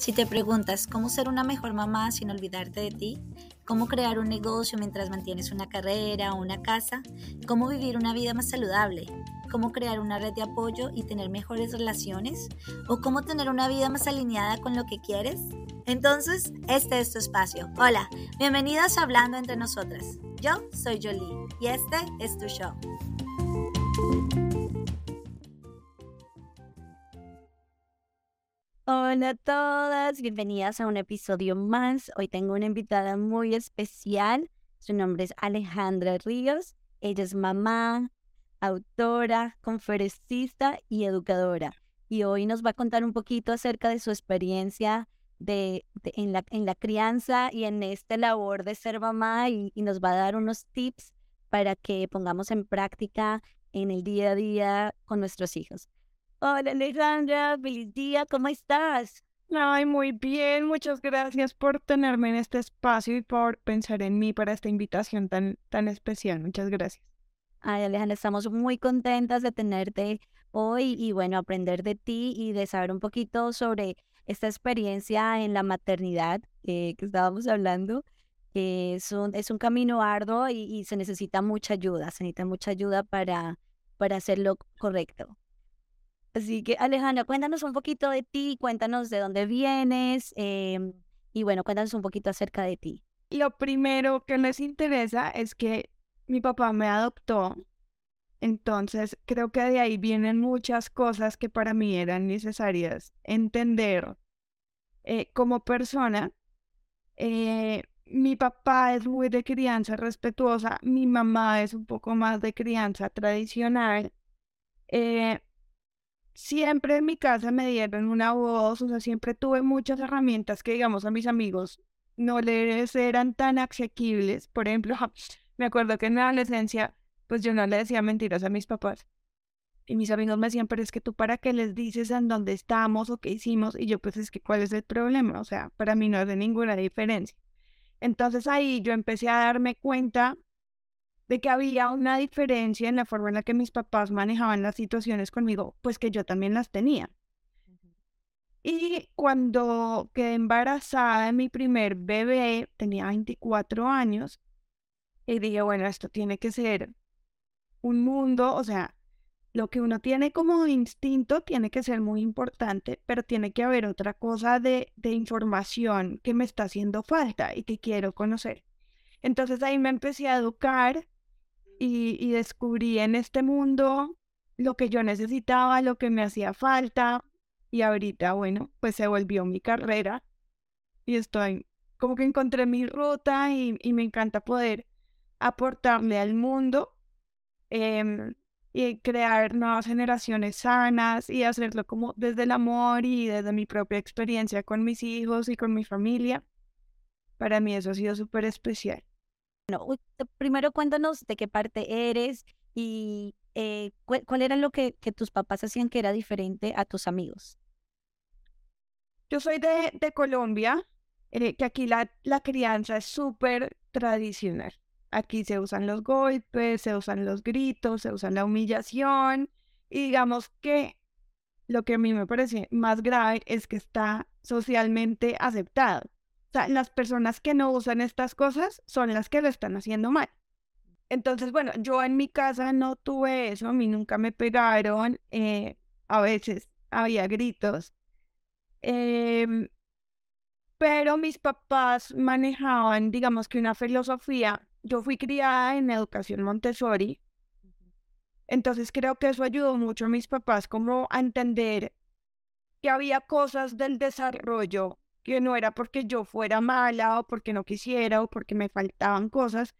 Si te preguntas cómo ser una mejor mamá sin olvidarte de ti, cómo crear un negocio mientras mantienes una carrera o una casa, cómo vivir una vida más saludable, cómo crear una red de apoyo y tener mejores relaciones, o cómo tener una vida más alineada con lo que quieres, entonces este es tu espacio. Hola, bienvenidas a Hablando entre nosotras. Yo soy Jolie y este es tu show. Hola a todas, bienvenidas a un episodio más. Hoy tengo una invitada muy especial. Su nombre es Alejandra Ríos. Ella es mamá, autora, conferencista y educadora. Y hoy nos va a contar un poquito acerca de su experiencia de, en, la, en la crianza y en esta labor de ser mamá y, y nos va a dar unos tips para que pongamos en práctica en el día a día con nuestros hijos. Hola Alejandra, feliz día, ¿cómo estás? Ay, muy bien, muchas gracias por tenerme en este espacio y por pensar en mí para esta invitación tan, tan especial. Muchas gracias. Ay, Alejandra, estamos muy contentas de tenerte hoy y bueno, aprender de ti y de saber un poquito sobre esta experiencia en la maternidad que estábamos hablando. es, un, es un camino arduo y, se necesita mucha ayuda, se necesita mucha ayuda para, para hacerlo correcto. Así que Alejandra, cuéntanos un poquito de ti, cuéntanos de dónde vienes em, y bueno, cuéntanos un poquito acerca de ti. Lo primero que les interesa es que mi papá me adoptó, entonces creo que de ahí vienen muchas cosas que para mí eran necesarias entender eh, como persona. Eh, mi papá es muy de crianza respetuosa, mi mamá es un poco más de crianza tradicional. Eh, siempre en mi casa me dieron una voz, o sea, siempre tuve muchas herramientas que, digamos, a mis amigos no les eran tan asequibles. Por ejemplo, me acuerdo que en la adolescencia, pues yo no le decía mentiras a mis papás. Y mis amigos me decían, pero es que tú para qué les dices en dónde estamos o qué hicimos. Y yo, pues es que, ¿cuál es el problema? O sea, para mí no hace ninguna diferencia. Entonces ahí yo empecé a darme cuenta de que había una diferencia en la forma en la que mis papás manejaban las situaciones conmigo, pues que yo también las tenía. Y cuando quedé embarazada de mi primer bebé, tenía 24 años, y dije, bueno, esto tiene que ser un mundo, o sea, lo que uno tiene como instinto tiene que ser muy importante, pero tiene que haber otra cosa de, de información que me está haciendo falta y que quiero conocer. Entonces ahí me empecé a educar y, descubrí en este mundo lo que yo necesitaba, lo que me hacía falta y ahorita, bueno, pues se volvió mi carrera y estoy como que encontré mi ruta y, me encanta poder aportarle al mundo em, y crear nuevas generaciones sanas y hacerlo como desde el amor y desde mi propia experiencia con mis hijos y con mi familia. Para mí eso ha sido súper especial. Bueno, primero cuéntanos de qué parte eres y eh, cuál, era lo que, tus papás hacían que era diferente a tus amigos. Yo soy de, de Colombia, eh, que aquí la, la crianza es súper tradicional. Aquí se usan los golpes, se usan los gritos, se usa la humillación. Y digamos que lo que a mí me parece más grave es que está socialmente aceptado. O sea, las personas que no usan estas cosas son las que lo están haciendo mal. Entonces, bueno, yo en mi casa no tuve eso, a mí nunca me pegaron, eh, a veces había gritos, em, pero mis papás manejaban, digamos que una filosofía. Yo fui criada en educación Montessori, entonces creo que eso ayudó mucho a mis papás como a entender que había cosas del desarrollo que no era porque yo fuera mala o porque no quisiera o porque me faltaban cosas,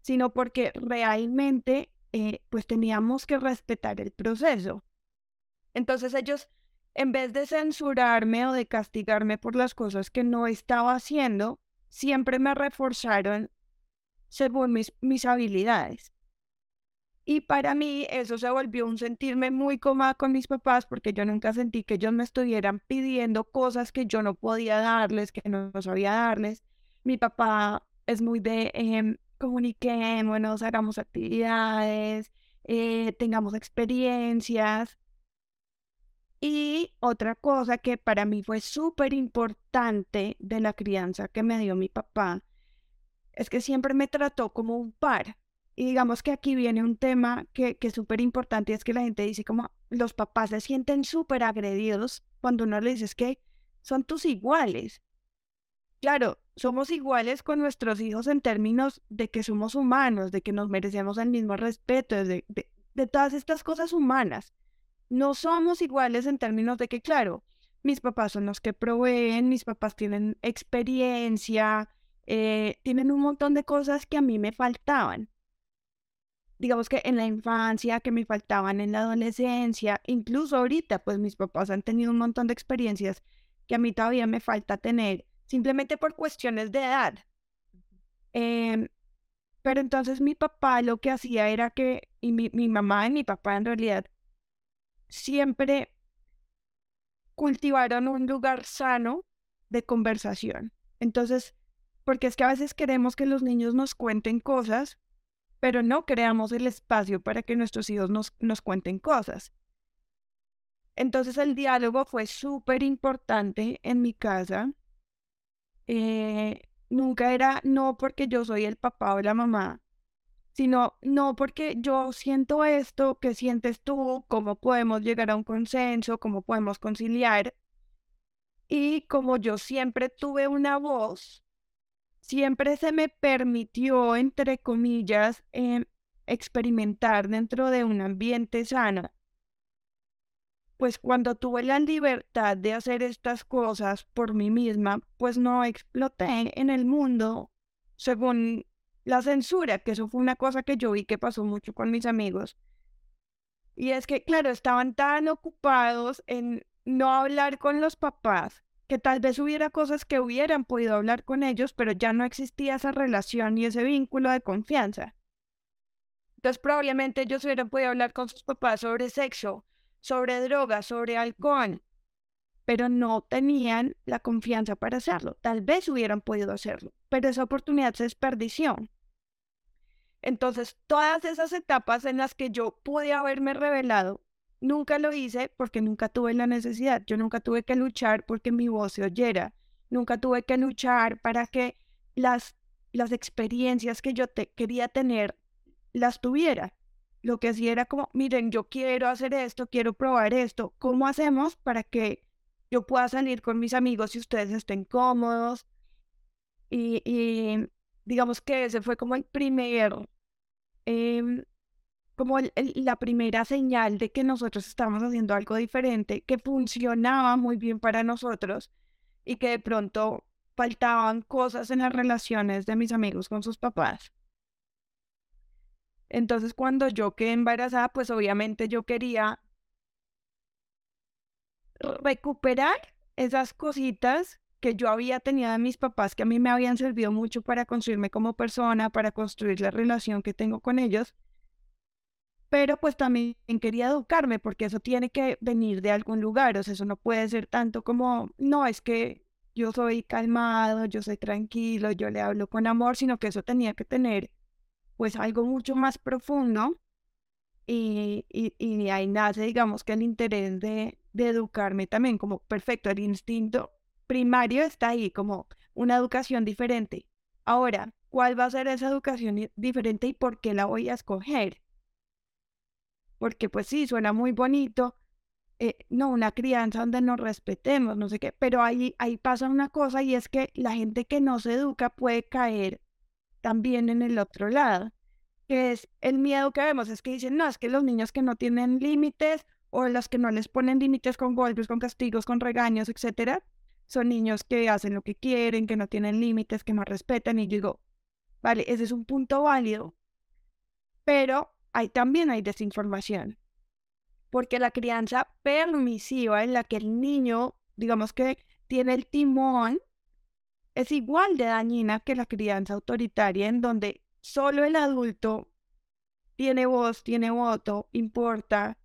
sino porque realmente eh, pues teníamos que respetar el proceso. Entonces ellos, en vez de censurarme o de castigarme por las cosas que no estaba haciendo, siempre me reforzaron según mis, mis habilidades. Y para mí eso se volvió un sentirme muy cómoda con mis papás porque yo nunca sentí que ellos me estuvieran pidiendo cosas que yo no podía darles, que no sabía darles. Mi papá es muy de eh, comuniquémonos, hagamos actividades, eh, tengamos experiencias. Y otra cosa que para mí fue súper importante de la crianza que me dio mi papá es que siempre me trató como un par. Y digamos que aquí viene un tema que, que es súper importante, es que la gente dice como los papás se sienten súper agredidos cuando uno le dice que son tus iguales. Claro, somos iguales con nuestros hijos en términos de que somos humanos, de que nos merecemos el mismo respeto, de, de todas estas cosas humanas. No somos iguales en términos de que, claro, mis papás son los que proveen, mis papás tienen experiencia, eh, tienen un montón de cosas que a mí me faltaban. Digamos que en la infancia, que me faltaban en la adolescencia, incluso ahorita, pues mis papás han tenido un montón de experiencias que a mí todavía me falta tener, simplemente por cuestiones de edad. Em, pero entonces mi papá lo que hacía era que, y mi, mi mamá y mi papá en realidad, siempre cultivaron un lugar sano de conversación. Entonces, porque es que a veces queremos que los niños nos cuenten cosas, pero no creamos el espacio para que nuestros hijos nos, nos cuenten cosas. Entonces el diálogo fue súper importante en mi casa. Eh, nunca era no porque yo soy el papá o la mamá, sino no porque yo siento esto, ¿qué sientes tú? ¿Cómo podemos llegar a un consenso? ¿Cómo podemos conciliar? Y como yo siempre tuve una voz, siempre se me permitió, entre comillas, em, experimentar dentro de un ambiente sano. Pues cuando tuve la libertad de hacer estas cosas por mí misma, pues no exploté en el mundo según la censura, que eso fue una cosa que yo vi que pasó mucho con mis amigos. Y es que, claro, estaban tan ocupados en no hablar con los papás, que tal vez hubiera cosas que hubieran podido hablar con ellos, pero ya no existía esa relación y ese vínculo de confianza. Entonces, probablemente ellos hubieran podido hablar con sus papás sobre sexo, sobre drogas, sobre alcohol, pero no tenían la confianza para hacerlo. Tal vez hubieran podido hacerlo, pero esa oportunidad se desperdició. Entonces, todas esas etapas en las que yo pude haberme revelado, nunca lo hice porque nunca tuve la necesidad. Yo nunca tuve que luchar porque mi voz se oyera. Nunca tuve que luchar para que las, las experiencias que yo quería tener las tuviera. Lo que hacía era como, miren, yo quiero hacer esto, quiero probar esto. ¿Cómo hacemos para que yo pueda salir con mis amigos y ustedes estén cómodos? Y, y digamos que ese fue como el primer Em, como la primera señal de que nosotros estábamos haciendo algo diferente, que funcionaba muy bien para nosotros y que de pronto faltaban cosas en las relaciones de mis amigos con sus papás. Entonces cuando yo quedé embarazada, pues obviamente yo quería recuperar esas cositas que yo había tenido de mis papás que a mí me habían servido mucho para construirme como persona, para construir la relación que tengo con ellos. Pero pues también quería educarme porque eso tiene que venir de algún lugar, o sea, eso no puede ser tanto como, no, es que yo soy calmado, yo soy tranquilo, yo le hablo con amor, sino que eso tenía que tener pues algo mucho más profundo y, y, ahí nace, digamos, que el interés de, de educarme también, como perfecto, el instinto primario está ahí, como una educación diferente. Ahora, ¿cuál va a ser esa educación diferente y por qué la voy a escoger? Porque pues sí, suena muy bonito, eh, no, una crianza donde nos respetemos, no sé qué, pero ahí, ahí pasa una cosa y es que la gente que no se educa puede caer también en el otro lado, que es el miedo que vemos, es que dicen, no, es que los niños que no tienen límites o los que no les ponen límites con golpes, con castigos, con regaños, etcétera, son niños que hacen lo que quieren, que no tienen límites, que no respetan. Y yo digo, vale, ese es un punto válido. Pero hay, también hay desinformación. Porque la crianza permisiva en la que el niño, digamos que tiene el timón, es igual de dañina que la crianza autoritaria en donde solo el adulto tiene voz, tiene voto, importa,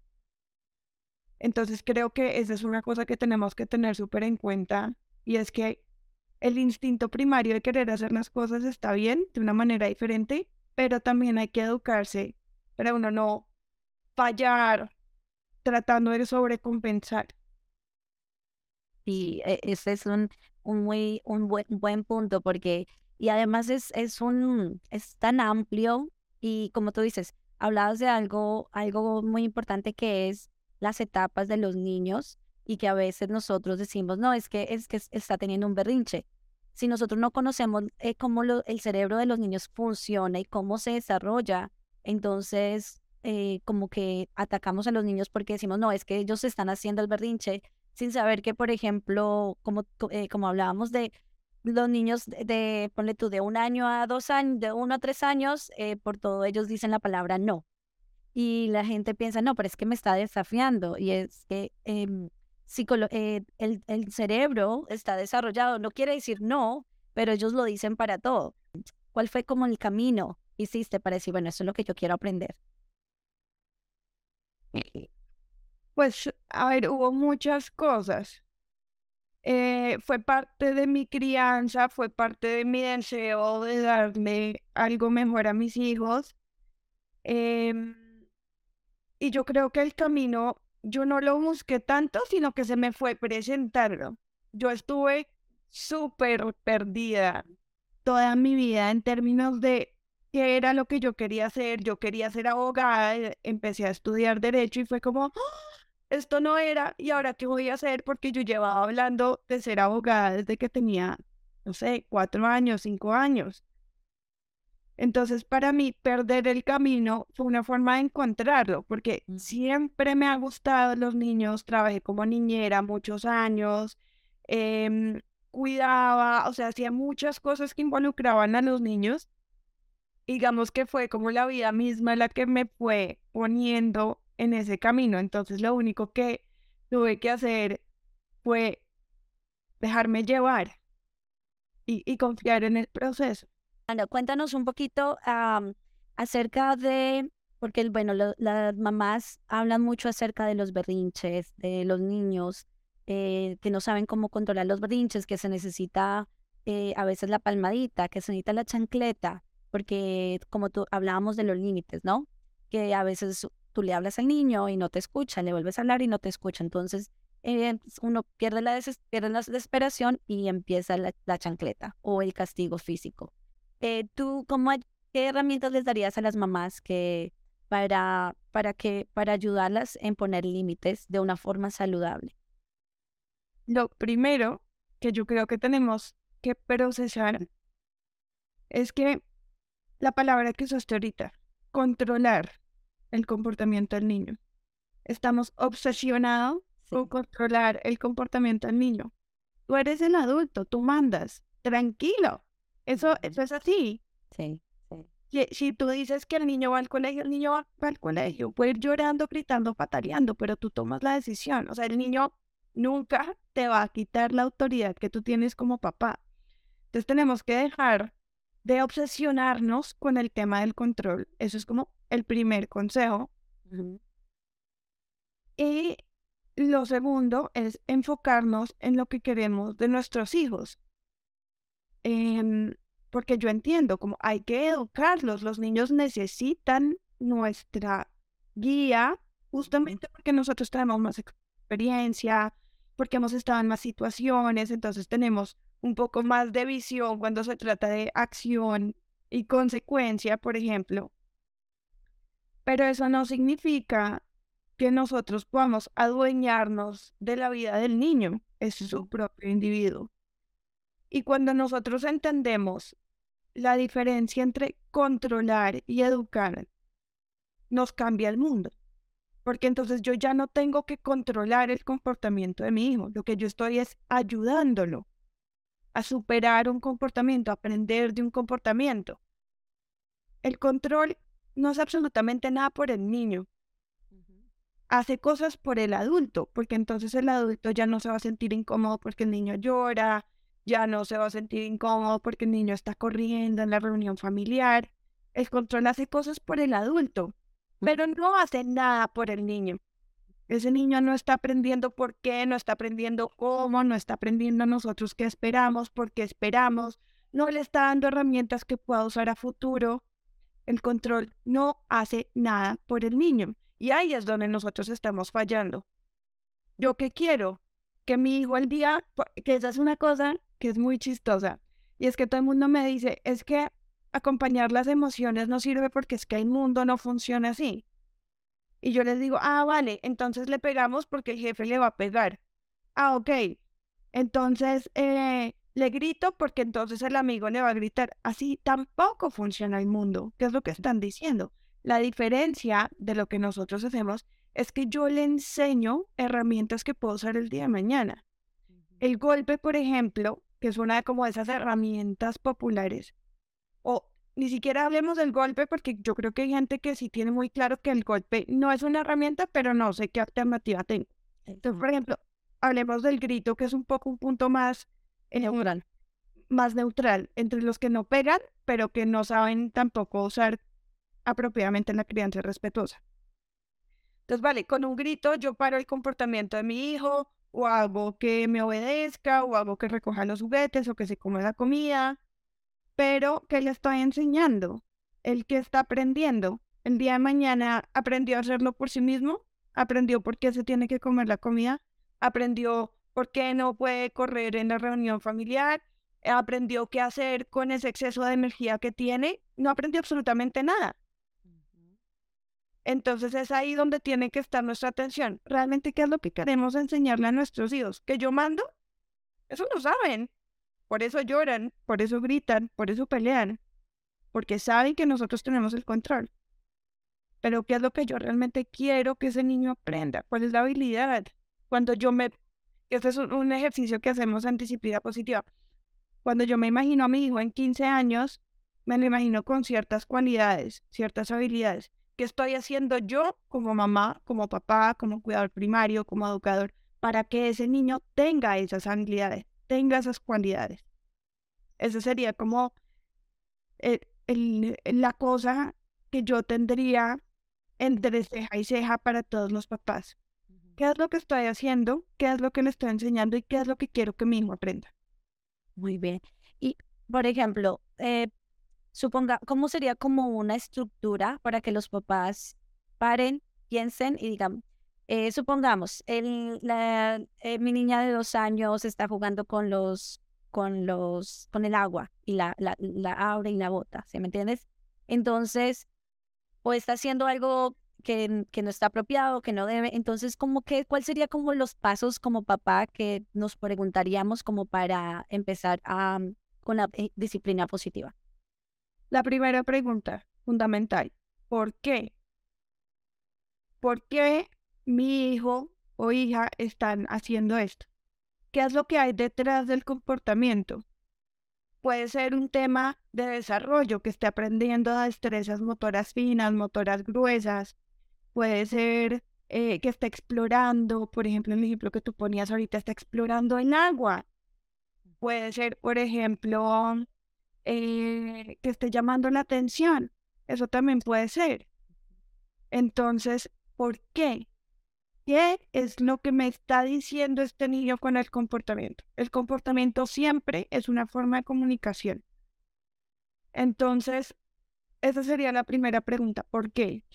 entonces creo que esa es una cosa que tenemos que tener súper en cuenta y es que el instinto primario de querer hacer las cosas está bien, de una manera diferente, pero también hay que educarse para uno no fallar tratando de sobrecompensar. Y e, ese es un, un muy un buen, buen punto porque y además es, es un es tan amplio y como tú dices, hablabas de algo algo muy importante que es las etapas de los niños y que a veces nosotros decimos, no, es que es que está teniendo un berrinche. Si nosotros no conocemos eh, cómo el cerebro de los niños funciona y cómo se desarrolla, entonces eh, como que atacamos a los niños porque decimos, no, es que ellos están haciendo el berrinche sin saber que, por ejemplo, como, eh, como hablábamos de los niños de, ponle tú, de un año a dos años, de uno a tres años, eh, por todo ellos dicen la palabra no. Y la gente piensa, no, pero es que me está desafiando. Y es que em, eh, el, el cerebro está desarrollado, no quiere decir no, pero ellos lo dicen para todo. ¿Cuál fue como el camino hiciste para decir, bueno, eso es lo que yo quiero aprender? Pues, a ver, hubo muchas cosas. Eh, fue parte de mi crianza, fue parte de mi deseo de darle algo mejor a mis hijos. Em, y yo creo que el camino, yo no lo busqué tanto, sino que se me fue presentando. Yo estuve súper perdida toda mi vida en términos de qué era lo que yo quería hacer. Yo quería ser abogada, eh, empecé a estudiar derecho y fue como, esto no era, y ahora qué voy a hacer porque yo llevaba hablando de ser abogada desde que tenía, no sé, cuatro años, cinco años. Entonces, para mí, perder el camino fue una forma de encontrarlo, porque siempre me ha gustado los niños, trabajé como niñera muchos años, em, cuidaba, o sea, hacía muchas cosas que involucraban a los niños. Digamos que fue como la vida misma la que me fue poniendo en ese camino. Entonces lo único que tuve que hacer fue dejarme llevar y, confiar en el proceso. Bueno, cuéntanos un poquito acerca de, porque bueno, las mamás hablan mucho acerca de los berrinches, de los niños eh, que no saben cómo controlar los berrinches, que se necesita eh, a veces la palmadita, que se necesita la chancleta, porque como tú hablábamos de los límites, ¿no? Que a veces tú le hablas al niño y no te escucha, le vuelves a hablar y no te escucha. Entonces, eh, uno pierde la, pierde la desesperación y empieza la, chancleta o el castigo físico. Eh, ¿Tú cómo, qué herramientas les darías a las mamás que, para, para, que, para ayudarlas en poner límites de una forma saludable? Lo primero que yo creo que tenemos que procesar es que la palabra que usaste ahorita, controlar, el comportamiento del niño. Estamos obsesionados con controlar el comportamiento del niño. Tú eres el adulto, tú mandas, tranquilo. Eso, eso es así. Sí, sí. Si, tú dices que el niño va al colegio, el niño va, al colegio. Puede ir llorando, gritando, pataleando, pero tú tomas la decisión. O sea, el niño nunca te va a quitar la autoridad que tú tienes como papá. Entonces tenemos que dejar de obsesionarnos con el tema del control. Eso es como el primer consejo. Y lo segundo es enfocarnos en lo que queremos de nuestros hijos. Em, porque yo entiendo como hay que educarlos, los niños necesitan nuestra guía justamente porque nosotros tenemos más experiencia, porque hemos estado en más situaciones, entonces tenemos un poco más de visión cuando se trata de acción y consecuencia, por ejemplo. Pero eso no significa que nosotros podamos adueñarnos de la vida del niño, es su propio individuo. Y cuando nosotros entendemos la diferencia entre controlar y educar, nos cambia el mundo. Porque entonces yo ya no tengo que controlar el comportamiento de mi hijo, lo que yo estoy es ayudándolo a superar un comportamiento, a aprender de un comportamiento. El control no hace absolutamente nada por el niño. Hace cosas por el adulto, porque entonces el adulto ya no se va a sentir incómodo porque el niño llora, ya no se va a sentir incómodo porque el niño está corriendo en la reunión familiar. El control hace cosas por el adulto, pero no hace nada por el niño. Ese niño no está aprendiendo por qué, no está aprendiendo cómo, no está aprendiendo nosotros qué esperamos, por qué esperamos, no le está dando herramientas que pueda usar a futuro. El control no hace nada por el niño. Y ahí es donde nosotros estamos fallando. ¿Yo qué quiero? Que mi hijo el día, que esa es una cosa que es muy chistosa. Y es que todo el mundo me dice, es que acompañar las emociones no sirve porque es que el mundo no funciona así. Y yo les digo, ah, vale, entonces le pegamos porque el jefe le va a pegar. Ah, ok. Entonces eh, le grito porque entonces el amigo le va a gritar. Así tampoco funciona el mundo, ¿Qué es lo que están diciendo. La diferencia de lo que nosotros hacemos es que yo le enseño herramientas que puedo usar el día de mañana. El golpe, por ejemplo, que es una de como esas herramientas populares, o ni siquiera hablemos del golpe porque yo creo que hay gente que sí tiene muy claro que el golpe no es una herramienta, pero no sé qué alternativa tengo. Entonces, por ejemplo, hablemos del grito, que es un poco un punto más neutral, más neutral entre los que no pegan, pero que no saben tampoco usar apropiadamente la crianza respetuosa. Entonces, vale, con un grito yo paro el comportamiento de mi hijo, o hago que me obedezca, o hago que recoja los juguetes, o que se coma la comida, pero ¿qué le estoy enseñando? El que está aprendiendo. El día de mañana aprendió a hacerlo por sí mismo, aprendió por qué se tiene que comer la comida, aprendió por qué no puede correr en la reunión familiar, aprendió qué hacer con ese exceso de energía que tiene, no aprendió absolutamente nada. Entonces es ahí donde tiene que estar nuestra atención. Realmente, ¿qué es lo que queremos enseñarle a nuestros hijos? ¿Que yo mando? Eso lo saben. Por eso lloran, por eso gritan, por eso pelean, porque saben que nosotros tenemos el control. Pero ¿qué es lo que yo realmente quiero que ese niño aprenda? ¿Cuál es la habilidad? Cuando yo me... Este es un ejercicio que hacemos en disciplina positiva. Cuando yo me imagino a mi hijo en 15 años, me lo imagino con ciertas cualidades, ciertas habilidades. ¿Qué estoy haciendo yo como mamá, como papá, como cuidador primario, como educador, para que ese niño tenga esas habilidades? Tenga esas cualidades. Esa sería como la cosa que yo tendría entre ceja y ceja para todos los papás. ¿Qué es lo que estoy haciendo? ¿Qué es lo que le estoy enseñando? ¿Y qué es lo que quiero que mi hijo aprenda? Muy bien. Y, por ejemplo, eh, suponga, ¿cómo sería como una estructura para que los papás paren, piensen y digan, eh, supongamos, el, la, eh, mi niña de dos años está jugando con los, con los, con el agua y la, la, la abre y la bota, ¿sí me entiendes? Entonces, o está haciendo algo que, que, no está apropiado, que no debe. Entonces, como que, ¿cuál sería como los pasos como papá que nos preguntaríamos como para empezar a, con la eh, disciplina positiva? La primera pregunta fundamental, ¿por qué? ¿Por qué mi hijo o hija están haciendo esto. ¿Qué es lo que hay detrás del comportamiento? Puede ser un tema de desarrollo que esté aprendiendo destrezas motoras finas, motoras gruesas. Puede ser eh, que esté explorando, por ejemplo, el ejemplo que tú ponías ahorita, está explorando en agua. Puede ser, por ejemplo, eh, que esté llamando la atención. Eso también puede ser. Entonces, ¿por qué? ¿Qué es lo que me está diciendo este niño con el comportamiento? El comportamiento siempre es una forma de comunicación. Entonces, esa sería la primera pregunta, ¿por qué?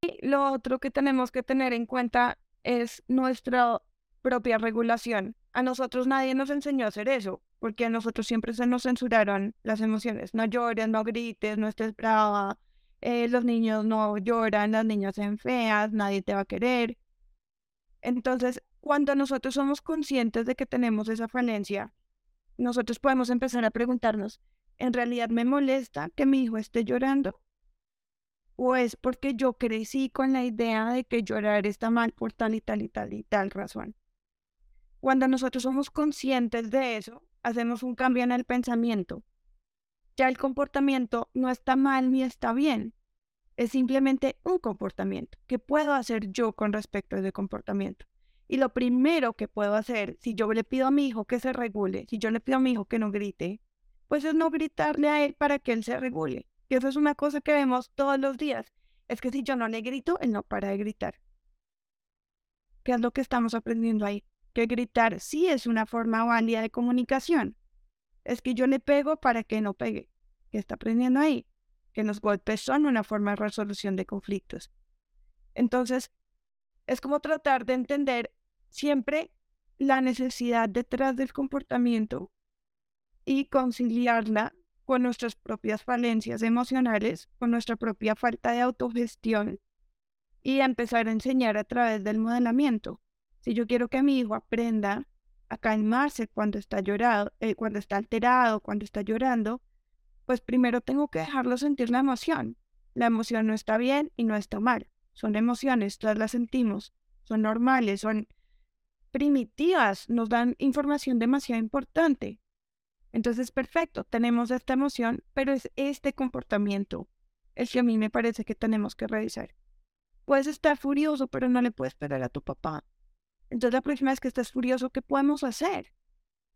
Y lo otro que tenemos que tener en cuenta es nuestra propia regulación. A nosotros nadie nos enseñó a hacer eso, porque a nosotros siempre se nos censuraron las emociones. No llores, no grites, no estés brava, eh, los niños no lloran, las niñas se feas, nadie te va a querer. Entonces, cuando nosotros somos conscientes de que tenemos esa falencia, nosotros podemos empezar a preguntarnos, ¿en realidad me molesta que mi hijo esté llorando? ¿O es porque yo crecí con la idea de que llorar está mal por tal y tal y tal y tal razón? Cuando nosotros somos conscientes de eso, hacemos un cambio en el pensamiento. Ya el comportamiento no está mal ni está bien, es simplemente un comportamiento. ¿Qué puedo hacer yo con respecto a ese comportamiento? Y lo primero que puedo hacer, si yo le pido a mi hijo que se regule, si yo le pido a mi hijo que no grite, pues es no gritarle a él para que él se regule. Y eso es una cosa que vemos todos los días. Es que si yo no le grito, él no para de gritar. ¿Qué es lo que estamos aprendiendo ahí? Que gritar sí es una forma válida de comunicación. Es que yo le pego para que no pegue. ¿Qué está aprendiendo ahí? Que los golpes son una forma de resolución de conflictos. Entonces, es como tratar de entender siempre la necesidad detrás del comportamiento y conciliarla con nuestras propias falencias emocionales, con nuestra propia falta de autogestión y empezar a enseñar a través del modelamiento. Si yo quiero que mi hijo aprenda a calmarse cuando está llorado, eh, cuando está alterado, cuando está llorando, pues primero tengo que dejarlo sentir la emoción. La emoción no está bien y no está mal. Son emociones, todas las sentimos, son normales, son primitivas, nos dan información demasiado importante. Entonces, perfecto, tenemos esta emoción, pero es este comportamiento el que a mí me parece que tenemos que revisar. Puedes estar furioso, pero no le puedes pegar a tu papá. Entonces, la próxima vez que estés furioso, ¿qué podemos hacer?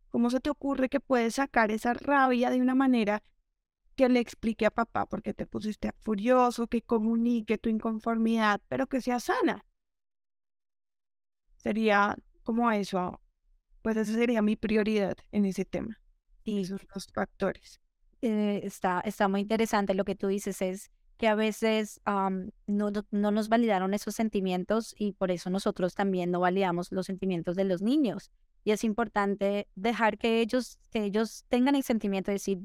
¿Cómo se te ocurre que puedes sacar esa rabia de una manera que le explique a papá por qué te pusiste furioso, que comunique tu inconformidad, pero que sea sana? Sería como eso, pues esa sería mi prioridad en ese tema y esos dos factores. Eh, está, está muy interesante lo que tú dices, es que a veces no, no nos validaron esos sentimientos y por eso nosotros también no validamos los sentimientos de los niños. Y es importante dejar que ellos, que ellos tengan el sentimiento de decir,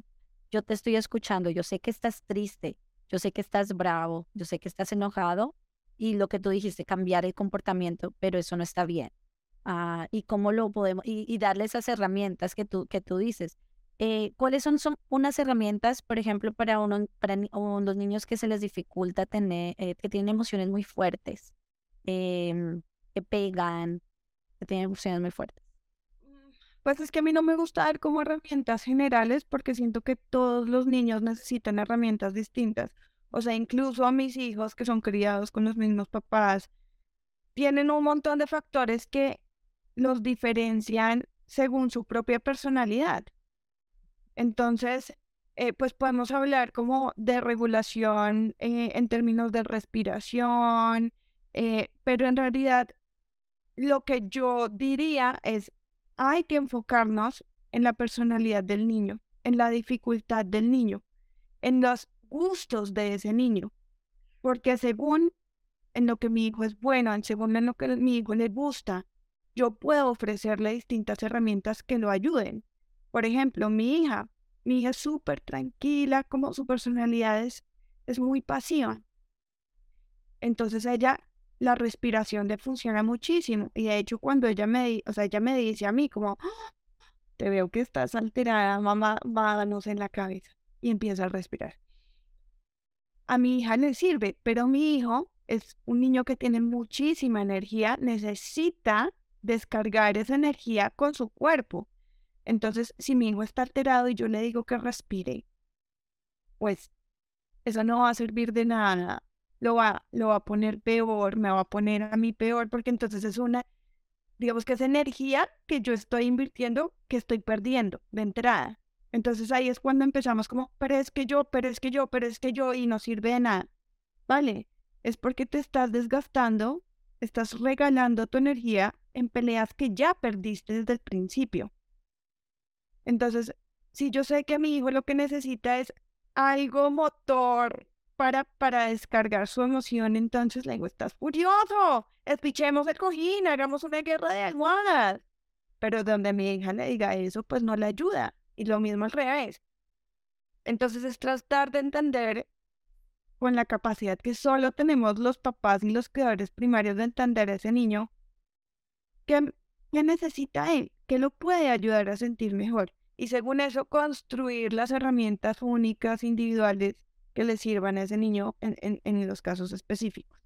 yo te estoy escuchando, yo sé que estás triste, yo sé que estás bravo, yo sé que estás enojado y lo que tú dijiste, cambiar el comportamiento, pero eso no está bien. Ah, y cómo lo podemos, y, y darle esas herramientas que tú, que tú dices. Eh, ¿Cuáles son, son unas herramientas, por ejemplo, para, uno, para los niños que se les dificulta tener, eh, que tienen emociones muy fuertes, em, que pegan, que tienen emociones muy fuertes? Pues es que a mí no me gusta dar como herramientas generales porque siento que todos los niños necesitan herramientas distintas. O sea, incluso a mis hijos que son criados con los mismos papás, tienen un montón de factores que los diferencian según su propia personalidad. Entonces, eh, pues podemos hablar como de regulación eh, en términos de respiración, eh, pero en realidad lo que yo diría es, hay que enfocarnos en la personalidad del niño, en la dificultad del niño, en los gustos de ese niño, porque según en lo que mi hijo es bueno, según en lo que mi hijo le gusta, yo puedo ofrecerle distintas herramientas que lo ayuden. Por ejemplo, mi hija, mi hija es súper tranquila, como su personalidad es, muy pasiva. Entonces ella, la respiración le funciona muchísimo. Y de hecho cuando ella me, o sea, ella me dice a mí como, ¡Ah! te veo que estás alterada, mamá, vámonos en la cabeza. Y empieza a respirar. A mi hija le sirve, pero mi hijo es un niño que tiene muchísima energía, necesita descargar esa energía con su cuerpo. Entonces, si mi hijo está alterado y yo le digo que respire, pues eso no va a servir de nada. Lo va, lo va a poner peor, me va a poner a mí peor, porque entonces es una, digamos que es energía que yo estoy invirtiendo, que estoy perdiendo de entrada. Entonces ahí es cuando empezamos como, pero es que yo, pero es que yo, pero es que yo, y no sirve de nada. Vale, es porque te estás desgastando, estás regalando tu energía en peleas que ya perdiste desde el principio. Entonces, si yo sé que mi hijo lo que necesita es algo motor para, para descargar su emoción, entonces le digo, estás furioso, espichemos el cojín, hagamos una guerra de almohadas. Pero donde mi hija le diga eso, pues no le ayuda. Y lo mismo al revés. Entonces es tratar de entender con la capacidad que solo tenemos los papás y los creadores primarios de entender a ese niño, ¿qué, qué necesita él? ¿Qué lo puede ayudar a sentir mejor? Y según eso, construir las herramientas únicas, individuales, que le sirvan a ese niño en, en, los casos específicos.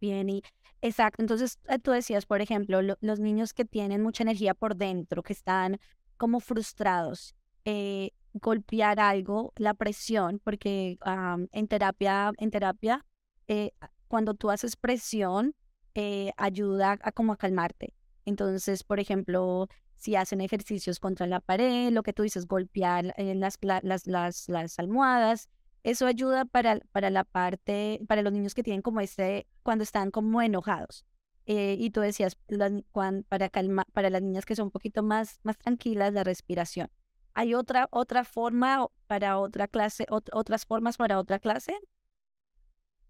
Bien, y exacto. Entonces, eh, tú decías, por ejemplo, los niños que tienen mucha energía por dentro, que están como frustrados, eh, golpear algo, la presión, porque en terapia, en terapia, eh, cuando tú haces presión, ayuda a como a calmarte. Entonces, por ejemplo, si hacen ejercicios contra la pared, lo que tú dices, golpear eh, las, las, las, las, almohadas, eso ayuda para, para la parte, para los niños que tienen como este, cuando están como enojados. Eh, y tú decías, para, calma, para las niñas que son un poquito más, más tranquilas, la respiración. ¿Hay otra, otra forma para otra clase, otras formas para otra clase?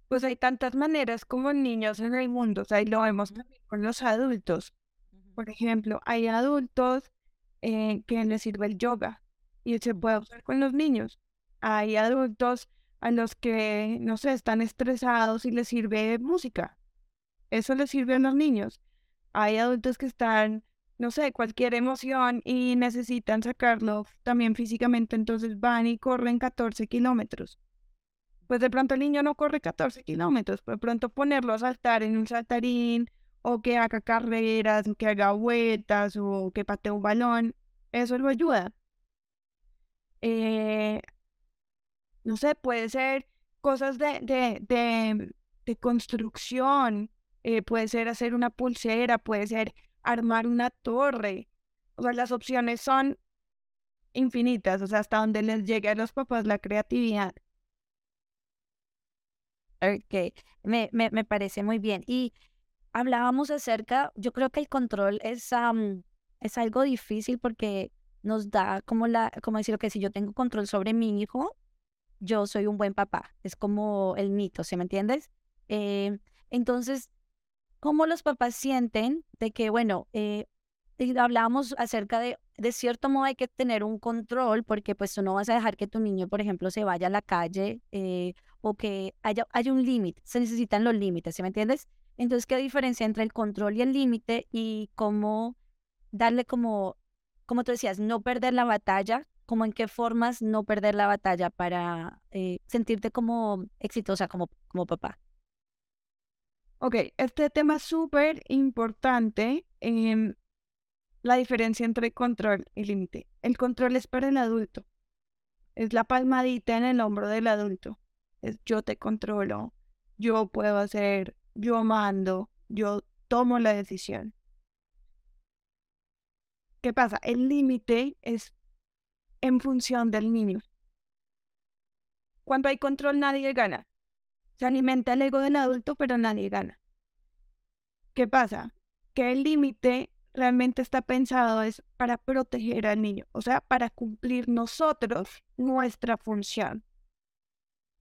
Pues hay tantas maneras como niños en el mundo, o sea, y lo vemos también con los adultos. Por ejemplo, hay adultos eh, que les sirve el yoga y se puede usar con los niños. Hay adultos a los que, no sé, están estresados y les sirve música. Eso les sirve a los niños. Hay adultos que están, no sé, cualquier emoción y necesitan sacarlo también físicamente, entonces van y corren 14 kilómetros. Pues de pronto el niño no corre 14 kilómetros, de pronto ponerlo a saltar en un saltarín o que haga carreras, que haga vueltas o que patee un balón, eso lo ayuda. Eh, no sé, puede ser cosas de, de, de, construcción, eh, puede ser hacer una pulsera, puede ser armar una torre. O sea, las opciones son infinitas, o sea, hasta donde les llegue a los papás la creatividad. Ok, me, me, me parece muy bien. Y hablábamos acerca, yo creo que el control es, es algo difícil porque nos da como la, como decir, que si yo tengo control sobre mi hijo, yo soy un buen papá. Es como el mito, ¿sí me entiendes? Eh, entonces, ¿cómo los papás sienten de que, bueno, eh, hablábamos acerca de, de cierto modo hay que tener un control porque pues tú no vas a dejar que tu niño, por ejemplo, se vaya a la calle eh, o que haya, haya un límite, se necesitan los límites, ¿sí me entiendes? Entonces, ¿qué diferencia entre el control y el límite y cómo darle como, como tú decías, no perder la batalla como en qué formas no perder la batalla para eh, sentirte como exitosa como, como papá. Ok, este tema es súper importante. en la diferencia entre control y límite. El control es para el adulto. Es la palmadita en el hombro del adulto. Es yo te controlo, yo puedo hacer, yo mando, yo tomo la decisión. ¿Qué pasa? El límite es en función del niño. Cuando hay control nadie gana. Se alimenta el ego del adulto, pero nadie gana. ¿Qué pasa? Que el límite realmente está pensado es para proteger al niño, o sea, para cumplir nosotros nuestra función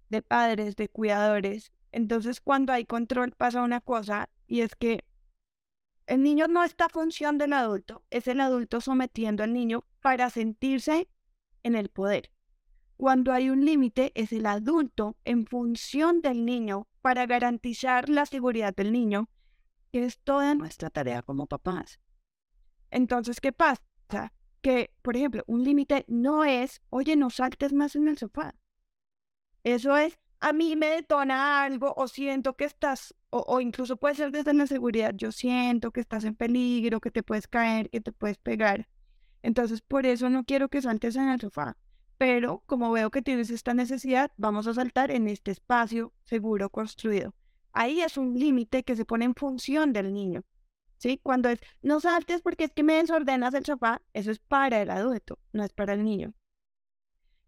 de padres, de cuidadores. Entonces, cuando hay control pasa una cosa y es que el niño no está función del adulto, es el adulto sometiendo al niño para sentirse en el poder. Cuando hay un límite, es el adulto en función del niño para garantizar la seguridad del niño, que es toda nuestra tarea como papás. Entonces, ¿qué pasa? Que, por ejemplo, un límite no es, oye, no saltes más en el sofá. Eso es, a mí me detona algo o siento que estás, o, o, incluso puede ser desde la seguridad, yo siento que estás en peligro, que te puedes caer, que te puedes pegar. Entonces, por eso no quiero que saltes en el sofá. Pero como veo que tienes esta necesidad, vamos a saltar en este espacio seguro construido. Ahí es un límite que se pone en función del niño. ¿Sí? Cuando es, no saltes porque es que me desordenas el sofá, eso es para el adulto, no es para el niño.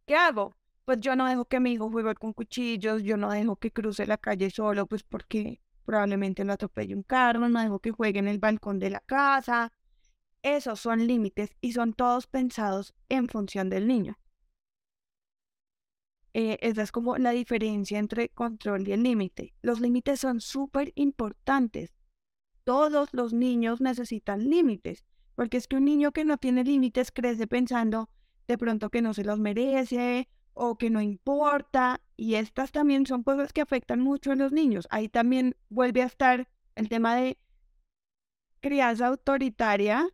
¿Qué hago? Pues yo no dejo que mi hijo juegue con cuchillos, yo no dejo que cruce la calle solo, pues porque probablemente lo atropelle un carro, no dejo que juegue en el balcón de la casa, esos son límites y son todos pensados en función del niño. Eh, esa es como la diferencia entre control y el límite. Los límites son súper importantes. Todos los niños necesitan límites, porque es que un niño que no tiene límites crece pensando de pronto que no se los merece o que no importa. Y estas también son cosas que afectan mucho a los niños. Ahí también vuelve a estar el tema de crianza autoritaria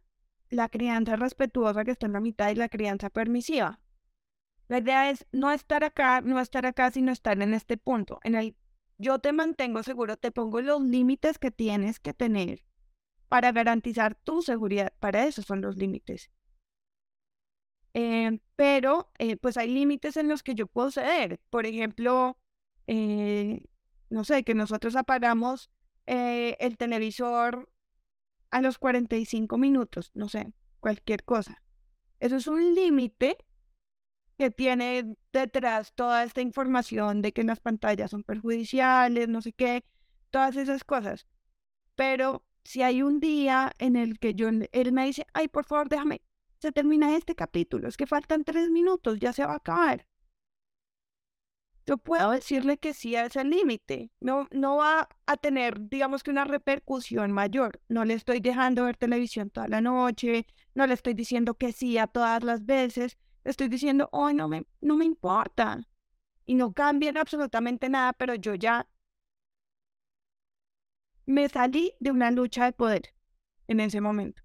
la crianza respetuosa que está en la mitad y la crianza permisiva. La idea es no estar acá, no estar acá, sino estar en este punto. En el yo te mantengo seguro, te pongo los límites que tienes que tener para garantizar tu seguridad. Para eso son los límites. Eh, pero eh, pues hay límites en los que yo puedo ceder. Por ejemplo, eh, no sé, que nosotros apagamos el televisor a los 45 minutos, no sé, cualquier cosa. Eso es un límite que tiene detrás toda esta información de que las pantallas son perjudiciales, no sé qué, todas esas cosas. Pero si hay un día en el que yo, él me dice, ay, por favor, déjame, se termina este capítulo, es que faltan tres minutos, ya se va a acabar. Yo puedo decirle que sí a ese límite. No, no va a tener, digamos que una repercusión mayor. No le estoy dejando ver televisión toda la noche, no le estoy diciendo que sí a todas las veces. Estoy diciendo, hoy no me, no me importa. Y no cambian absolutamente nada, pero yo ya me salí de una lucha de poder en ese momento.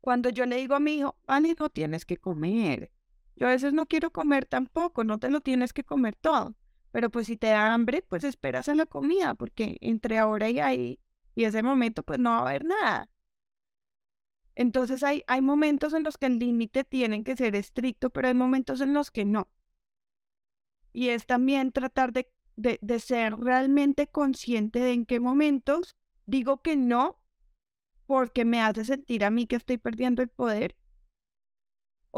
Cuando yo le digo a mi hijo, Ani, no tienes que comer. Yo a veces no quiero comer tampoco, no te lo tienes que comer todo. Pero pues si te da hambre, pues esperas a la comida, porque entre ahora y ahí y ese momento, pues no va a haber nada. Entonces hay, hay momentos en los que el límite tiene que ser estricto, pero hay momentos en los que no. Y es también tratar de de, ser realmente consciente de en qué momentos digo que no porque me hace sentir a mí que estoy perdiendo el poder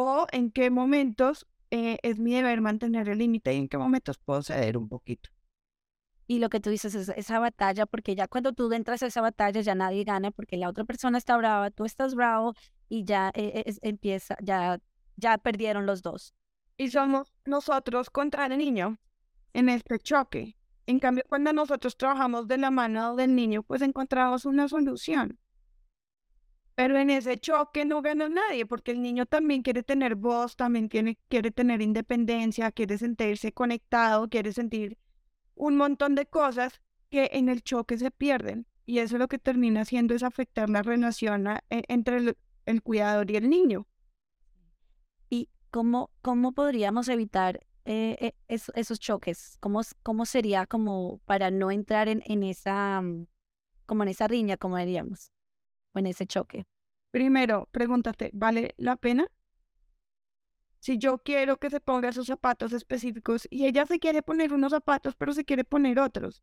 o en qué momentos eh, es mi deber mantener el límite y en qué momentos puedo ceder un poquito. Y lo que tú dices es esa batalla, porque ya cuando tú entras a esa batalla ya nadie gana, porque la otra persona está brava, tú estás bravo y ya eh, empieza, ya, ya perdieron los dos. Y somos nosotros contra el niño en este choque. En cambio, cuando nosotros trabajamos de la mano del niño, pues encontramos una solución. Pero en ese choque no gana nadie, porque el niño también quiere tener voz, también tiene, quiere tener independencia, quiere sentirse conectado, quiere sentir un montón de cosas que en el choque se pierden. Y eso lo que termina haciendo es afectar la relación e, entre el, el, cuidador y el niño. ¿Y cómo, cómo podríamos evitar eh, eh, esos choques? ¿Cómo, ¿Cómo sería como para no entrar en, en esa, mm, como en esa riña, como diríamos, en ese choque? Primero, pregúntate, ¿vale la pena? Si yo quiero que se ponga esos zapatos específicos y ella se quiere poner unos zapatos, pero se quiere poner otros,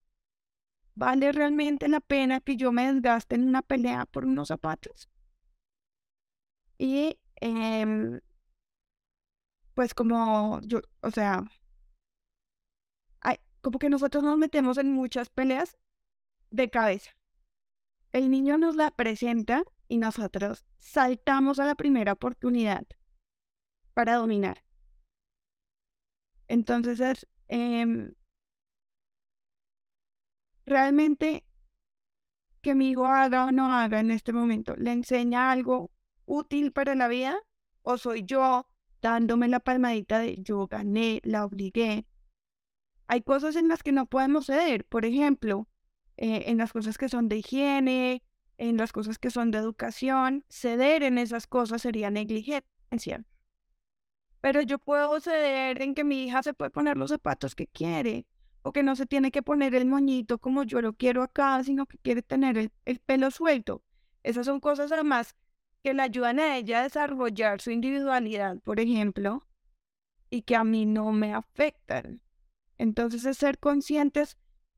¿vale realmente la pena que yo me desgaste en una pelea por unos zapatos? Y eh, pues como yo, o sea, hay, como que nosotros nos metemos en muchas peleas de cabeza. El niño nos la presenta y nosotros saltamos a la primera oportunidad para dominar. Entonces es em, realmente que mi hijo haga o no haga en este momento, ¿le enseña algo útil para la vida? ¿O soy yo dándome la palmadita de yo gané, la obligué. Hay cosas en las que no podemos ceder, por ejemplo, eh, en las cosas que son de higiene, en las cosas que son de educación, ceder en esas cosas sería negligencia. Pero yo puedo ceder en que mi hija se puede poner los zapatos que quiere, o que no se tiene que poner el moñito como yo lo quiero acá, sino que quiere tener el, el pelo suelto. Esas son cosas además que le ayudan a ella a desarrollar su individualidad, por ejemplo, y que a mí no me afectan. Entonces es ser conscientes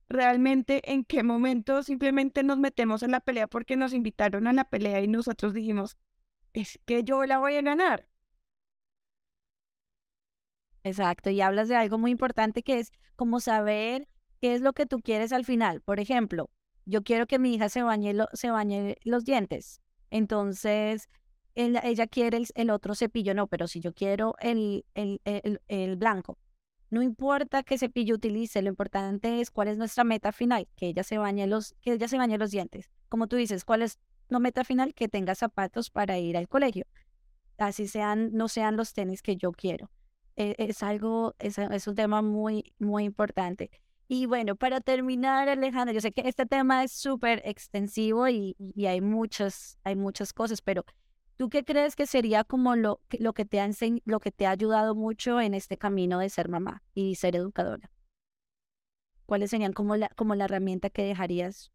realmente en qué momento simplemente nos metemos en la pelea porque nos invitaron a la pelea y nosotros dijimos, es que yo la voy a ganar. Exacto, y hablas de algo muy importante que es como saber qué es lo que tú quieres al final. Por ejemplo, yo quiero que mi hija se bañe, se bañe los dientes. Entonces, ella quiere el, otro cepillo, no, pero si yo quiero el, el, el, blanco, no importa qué cepillo utilice, lo importante es cuál es nuestra meta final, que ella se bañe los, que ella se bañe los dientes. Como tú dices, ¿cuál es la meta final? Que tenga zapatos para ir al colegio. Así sean, no sean los tenis que yo quiero. E, es, algo, es, es un tema muy, muy importante. Y bueno, para terminar, Alejandra, yo sé que este tema es súper extensivo y, hay, muchas, hay muchas cosas, pero ¿tú qué crees que sería como lo, lo, que te ha lo que te ha ayudado mucho en este camino de ser mamá y ser educadora? ¿Cuáles serían como la, como la herramienta que dejarías?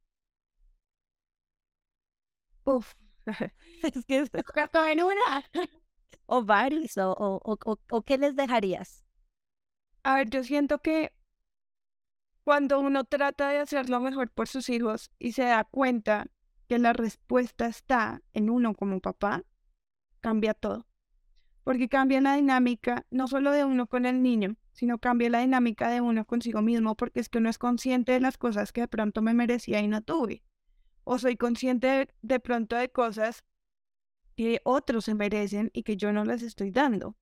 Uf, es que es en una. o varios, o, o, o, o qué les dejarías? A ver, yo siento que cuando uno trata de hacer lo mejor por sus hijos y se da cuenta que la respuesta está en uno como papá, cambia todo. Porque cambia la dinámica no solo de uno con el niño, sino cambia la dinámica de uno consigo mismo, porque es que uno es consciente de las cosas que de pronto me merecía y no tuve. o soy consciente de, pronto de cosas que otros se merecen y que yo no les estoy dando.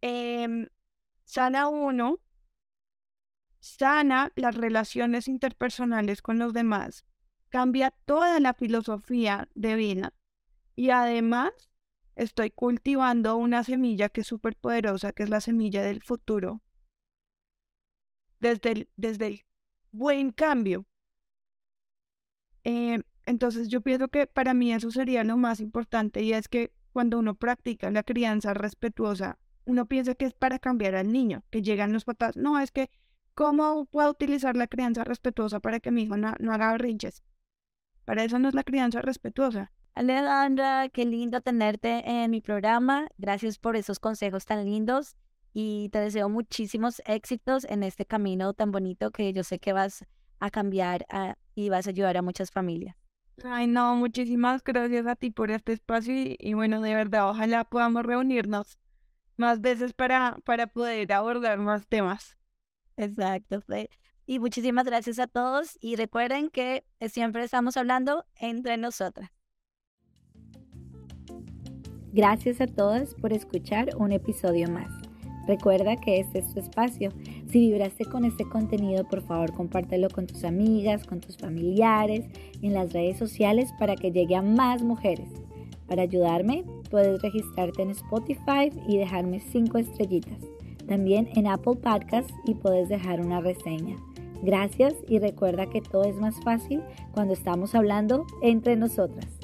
Em, sana uno, sana las relaciones interpersonales con los demás, cambia toda la filosofía de vida y además estoy cultivando una semilla que es súper poderosa, que es la semilla del futuro. Desde el, desde el buen cambio. Eh, entonces yo pienso que para mí eso sería lo más importante y es que cuando uno practica la crianza respetuosa, uno piensa que es para cambiar al niño, que llegan los papás. No, es que, ¿cómo puedo utilizar la crianza respetuosa para que mi hijo no, no haga berrinches? Para eso no es la crianza respetuosa. Alejandra, qué lindo tenerte en mi programa. Gracias por esos consejos tan lindos y te deseo muchísimos éxitos en este camino tan bonito que yo sé que vas a cambiar ah, y vas a ayudar a muchas familias. Ay, no, muchísimas gracias a ti por este espacio y, bueno, de verdad, ojalá podamos reunirnos más veces para, para poder abordar más temas. Exacto. Y muchísimas gracias a todos y recuerden que siempre estamos hablando entre nosotras. Gracias a todas por escuchar un episodio más. Recuerda que este es tu espacio. Si vibraste con este contenido, por favor compártelo con tus amigas, con tus familiares, en las redes sociales para que llegue a más mujeres. Para ayudarme, puedes registrarte en Spotify y dejarme 5 estrellitas. También en Apple Podcasts y puedes dejar una reseña. Gracias y recuerda que todo es más fácil cuando estamos hablando entre nosotras.